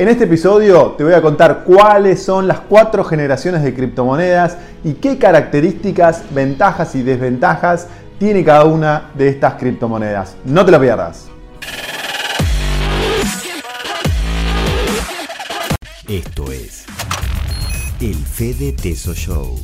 En este episodio te voy a contar cuáles son las cuatro generaciones de criptomonedas y qué características, ventajas y desventajas tiene cada una de estas criptomonedas. No te lo pierdas. Esto es el Fede Teso Show.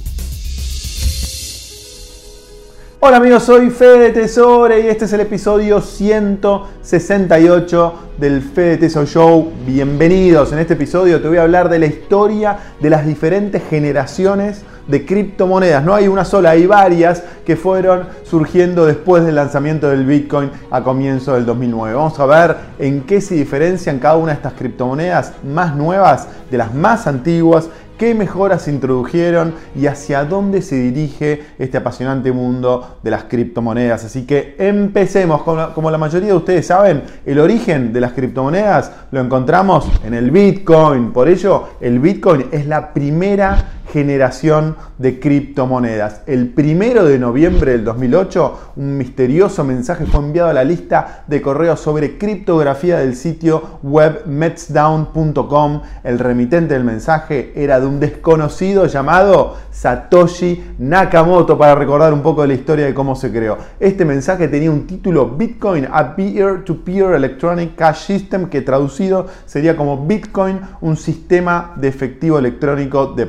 Hola amigos, soy Fede Tesore y este es el episodio 168 del Fede Tesoro Show. Bienvenidos. En este episodio te voy a hablar de la historia de las diferentes generaciones de criptomonedas. No hay una sola, hay varias que fueron surgiendo después del lanzamiento del Bitcoin a comienzo del 2009. Vamos a ver en qué se diferencian cada una de estas criptomonedas más nuevas de las más antiguas qué mejoras introdujeron y hacia dónde se dirige este apasionante mundo de las criptomonedas. Así que empecemos. Como la mayoría de ustedes saben, el origen de las criptomonedas lo encontramos en el Bitcoin. Por ello, el Bitcoin es la primera generación de criptomonedas. El primero de noviembre del 2008, un misterioso mensaje fue enviado a la lista de correos sobre criptografía del sitio web metsdown.com. El remitente del mensaje era de un desconocido llamado Satoshi Nakamoto, para recordar un poco de la historia de cómo se creó. Este mensaje tenía un título Bitcoin, a Peer-to-Peer Electronic Cash System, que traducido sería como Bitcoin, un sistema de efectivo electrónico de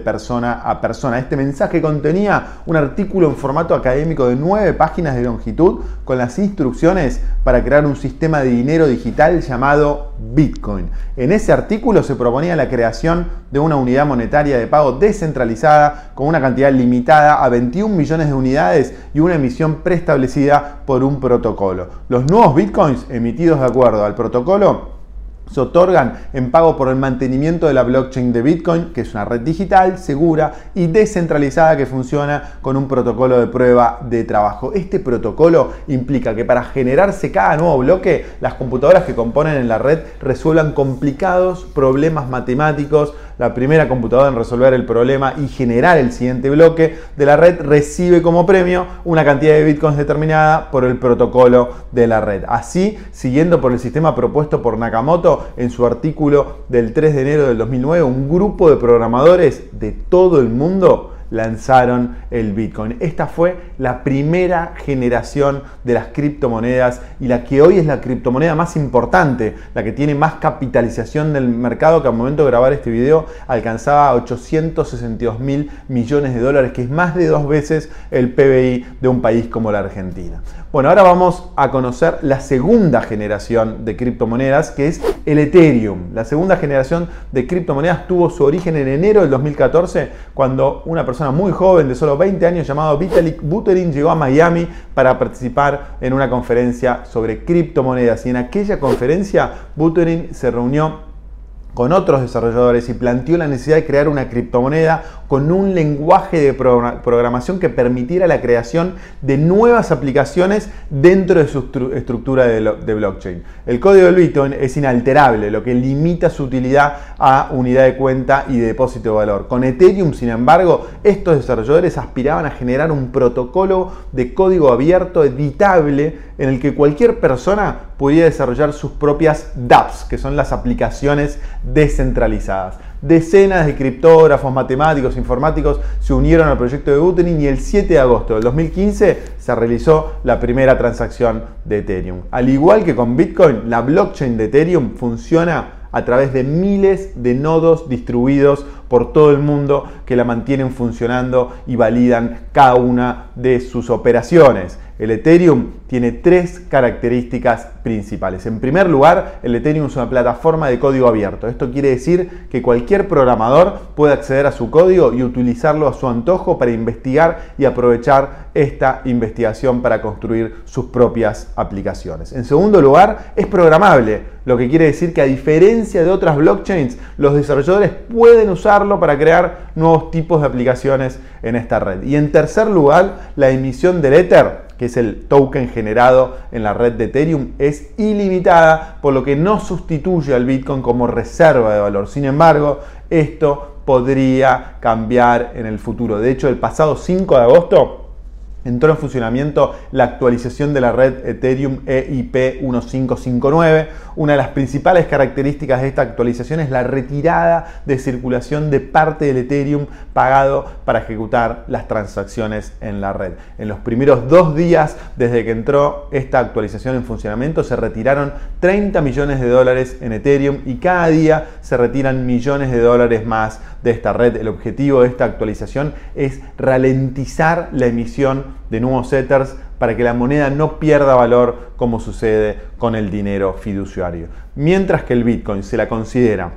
persona a persona. Este mensaje contenía un artículo en formato académico de nueve páginas de longitud con las instrucciones para crear un sistema de dinero digital llamado Bitcoin. En ese artículo se proponía la creación de una unidad monetaria de pago descentralizada con una cantidad limitada a 21 millones de unidades y una emisión preestablecida por un protocolo. Los nuevos Bitcoins emitidos de acuerdo al protocolo se otorgan en pago por el mantenimiento de la blockchain de Bitcoin, que es una red digital, segura y descentralizada que funciona con un protocolo de prueba de trabajo. Este protocolo implica que para generarse cada nuevo bloque, las computadoras que componen en la red resuelvan complicados problemas matemáticos la primera computadora en resolver el problema y generar el siguiente bloque de la red recibe como premio una cantidad de bitcoins determinada por el protocolo de la red. Así, siguiendo por el sistema propuesto por Nakamoto en su artículo del 3 de enero del 2009, un grupo de programadores de todo el mundo lanzaron el Bitcoin. Esta fue la primera generación de las criptomonedas y la que hoy es la criptomoneda más importante, la que tiene más capitalización del mercado que al momento de grabar este video alcanzaba 862 mil millones de dólares, que es más de dos veces el PBI de un país como la Argentina. Bueno, ahora vamos a conocer la segunda generación de criptomonedas, que es el Ethereum. La segunda generación de criptomonedas tuvo su origen en enero del 2014, cuando una persona muy joven de solo 20 años llamado Vitalik Buterin llegó a Miami para participar en una conferencia sobre criptomonedas. Y en aquella conferencia Buterin se reunió con otros desarrolladores y planteó la necesidad de crear una criptomoneda con un lenguaje de programación que permitiera la creación de nuevas aplicaciones dentro de su estructura de blockchain. El código del Bitcoin es inalterable, lo que limita su utilidad a unidad de cuenta y de depósito de valor. Con Ethereum, sin embargo, estos desarrolladores aspiraban a generar un protocolo de código abierto editable en el que cualquier persona pudiera desarrollar sus propias dApps, que son las aplicaciones descentralizadas. Decenas de criptógrafos, matemáticos, informáticos se unieron al proyecto de Buterin y el 7 de agosto del 2015 se realizó la primera transacción de Ethereum. Al igual que con Bitcoin, la blockchain de Ethereum funciona a través de miles de nodos distribuidos por todo el mundo que la mantienen funcionando y validan cada una de sus operaciones. El Ethereum tiene tres características principales. En primer lugar, el Ethereum es una plataforma de código abierto. Esto quiere decir que cualquier programador puede acceder a su código y utilizarlo a su antojo para investigar y aprovechar esta investigación para construir sus propias aplicaciones. En segundo lugar, es programable, lo que quiere decir que a diferencia de otras blockchains, los desarrolladores pueden para crear nuevos tipos de aplicaciones en esta red. Y en tercer lugar, la emisión del Ether que es el token generado en la red de Ethereum, es ilimitada, por lo que no sustituye al Bitcoin como reserva de valor. Sin embargo, esto podría cambiar en el futuro. De hecho, el pasado 5 de agosto, entró en funcionamiento la actualización de la red Ethereum EIP 1559. Una de las principales características de esta actualización es la retirada de circulación de parte del Ethereum pagado para ejecutar las transacciones en la red. En los primeros dos días desde que entró esta actualización en funcionamiento se retiraron 30 millones de dólares en Ethereum y cada día se retiran millones de dólares más de esta red. El objetivo de esta actualización es ralentizar la emisión de nuevos setters para que la moneda no pierda valor como sucede con el dinero fiduciario. Mientras que el Bitcoin se la considera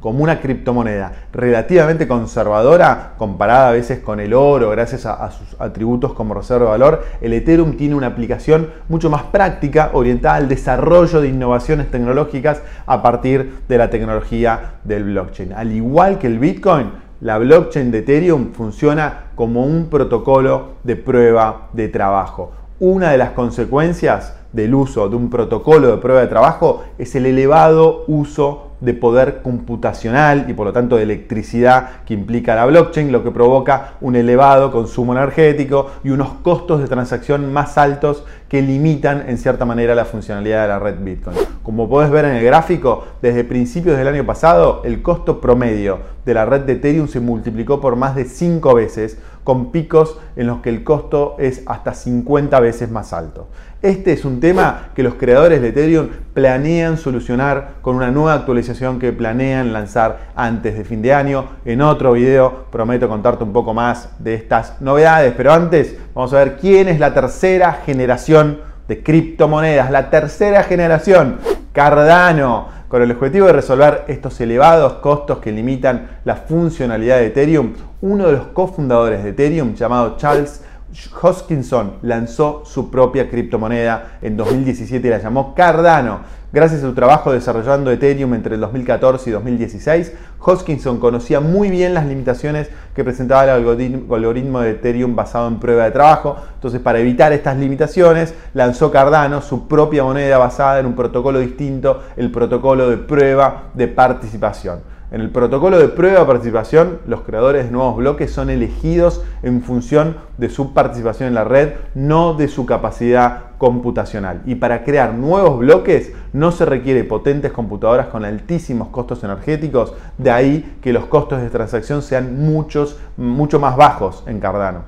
como una criptomoneda relativamente conservadora comparada a veces con el oro gracias a, sus atributos como reserva de valor, el Ethereum tiene una aplicación mucho más práctica orientada al desarrollo de innovaciones tecnológicas a partir de la tecnología del blockchain. Al igual que el Bitcoin, la blockchain de Ethereum funciona como un protocolo de prueba de trabajo. Una de las consecuencias del uso de un protocolo de prueba de trabajo es el elevado uso de poder computacional y por lo tanto de electricidad que implica la blockchain, lo que provoca un elevado consumo energético y unos costos de transacción más altos que limitan en cierta manera la funcionalidad de la red Bitcoin. Como puedes ver en el gráfico, desde principios del año pasado el costo promedio de la red de Ethereum se multiplicó por más de 5 veces, con picos en los que el costo es hasta 50 veces más alto. Este es un tema que los creadores de Ethereum planean solucionar con una nueva actualización que planean lanzar antes de fin de año. En otro video prometo contarte un poco más de estas novedades, pero antes vamos a ver quién es la tercera generación de criptomonedas. La tercera generación, Cardano, con el objetivo de resolver estos elevados costos que limitan la funcionalidad de Ethereum. Uno de los cofundadores de Ethereum, llamado Charles Hoskinson lanzó su propia criptomoneda en 2017 y la llamó Cardano. Gracias a su trabajo desarrollando Ethereum entre el 2014 y 2016, Hoskinson conocía muy bien las limitaciones que presentaba el algoritmo de Ethereum basado en prueba de trabajo. Entonces, para evitar estas limitaciones, lanzó Cardano su propia moneda basada en un protocolo distinto, el protocolo de prueba de participación. En el protocolo de prueba de participación, los creadores de nuevos bloques son elegidos en función de su participación en la red, no de su capacidad computacional. Y para crear nuevos bloques no se requiere potentes computadoras con altísimos costos energéticos, de ahí que los costos de transacción sean muchos, mucho más bajos en Cardano.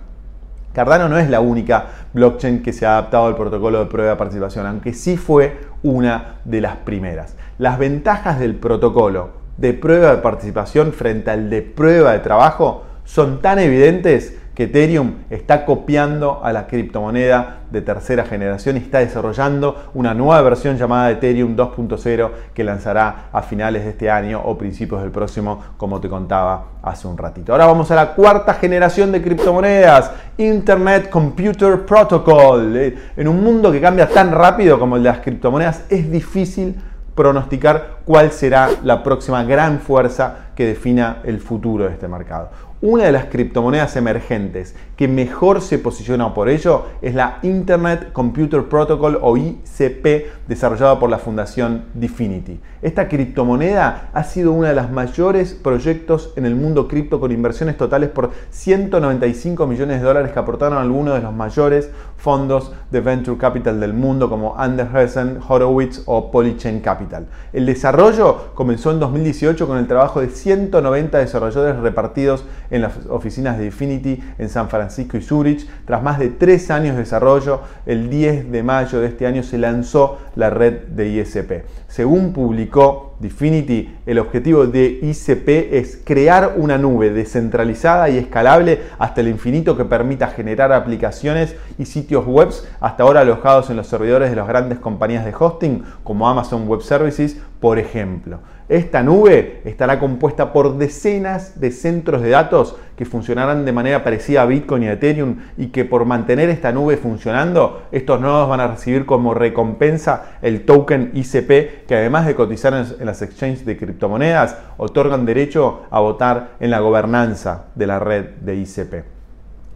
Cardano no es la única blockchain que se ha adaptado al protocolo de prueba de participación, aunque sí fue una de las primeras. Las ventajas del protocolo de prueba de participación frente al de prueba de trabajo son tan evidentes que Ethereum está copiando a la criptomoneda de tercera generación y está desarrollando una nueva versión llamada Ethereum 2.0 que lanzará a finales de este año o principios del próximo, como te contaba hace un ratito. Ahora vamos a la cuarta generación de criptomonedas, Internet Computer Protocol. Eh, en un mundo que cambia tan rápido como el de las criptomonedas, es difícil pronosticar cuál será la próxima gran fuerza que defina el futuro de este mercado. Una de las criptomonedas emergentes que mejor se posiciona por ello es la Internet Computer Protocol o ICP desarrollada por la Fundación Definity. Esta criptomoneda ha sido uno de los mayores proyectos en el mundo cripto con inversiones totales por 195 millones de dólares que aportaron algunos de los mayores fondos de venture capital del mundo como Andersen, Horowitz o Polychain Capital. El desarrollo comenzó en 2018 con el trabajo de 190 desarrolladores repartidos en las oficinas de Infinity en San Francisco y Zurich. Tras más de tres años de desarrollo, el 10 de mayo de este año se lanzó la red de ISP. Según publicó Definity, el objetivo de ICP es crear una nube descentralizada y escalable hasta el infinito que permita generar aplicaciones y sitios web hasta ahora alojados en los servidores de las grandes compañías de hosting como Amazon Web Services, por ejemplo. Esta nube estará compuesta por decenas de centros de datos que funcionarán de manera parecida a Bitcoin y Ethereum y que por mantener esta nube funcionando, estos nodos van a recibir como recompensa el token ICP que además de cotizar en las exchanges de criptomonedas, otorgan derecho a votar en la gobernanza de la red de ICP.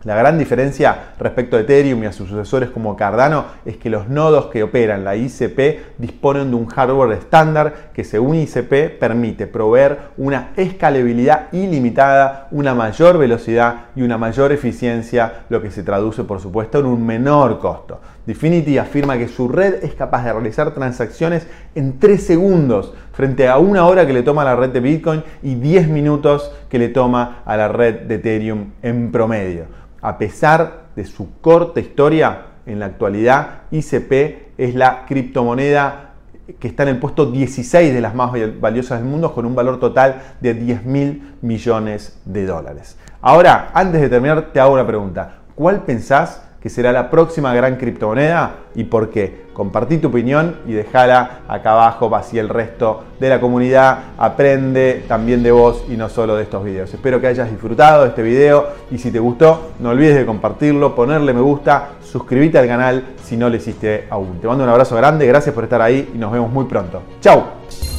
La gran diferencia respecto a Ethereum y a sus sucesores como Cardano es que los nodos que operan la ICP disponen de un hardware estándar que según ICP permite proveer una escalabilidad ilimitada, una mayor velocidad y una mayor eficiencia, lo que se traduce por supuesto en un menor costo. Definity afirma que su red es capaz de realizar transacciones en 3 segundos frente a una hora que le toma a la red de Bitcoin y 10 minutos que le toma a la red de Ethereum en promedio a pesar de su corta historia, en la actualidad ICP es la criptomoneda que está en el puesto 16 de las más valiosas del mundo con un valor total de 10 mil millones de dólares. Ahora, antes de terminar, te hago una pregunta. ¿Cuál pensás que será la próxima gran criptomoneda y por qué. Compartí tu opinión y déjala acá abajo, así el resto de la comunidad aprende también de vos y no solo de estos videos. Espero que hayas disfrutado de este video y si te gustó, no olvides de compartirlo, ponerle me gusta, suscribirte al canal si no lo hiciste aún. Te mando un abrazo grande, gracias por estar ahí y nos vemos muy pronto. ¡Chao!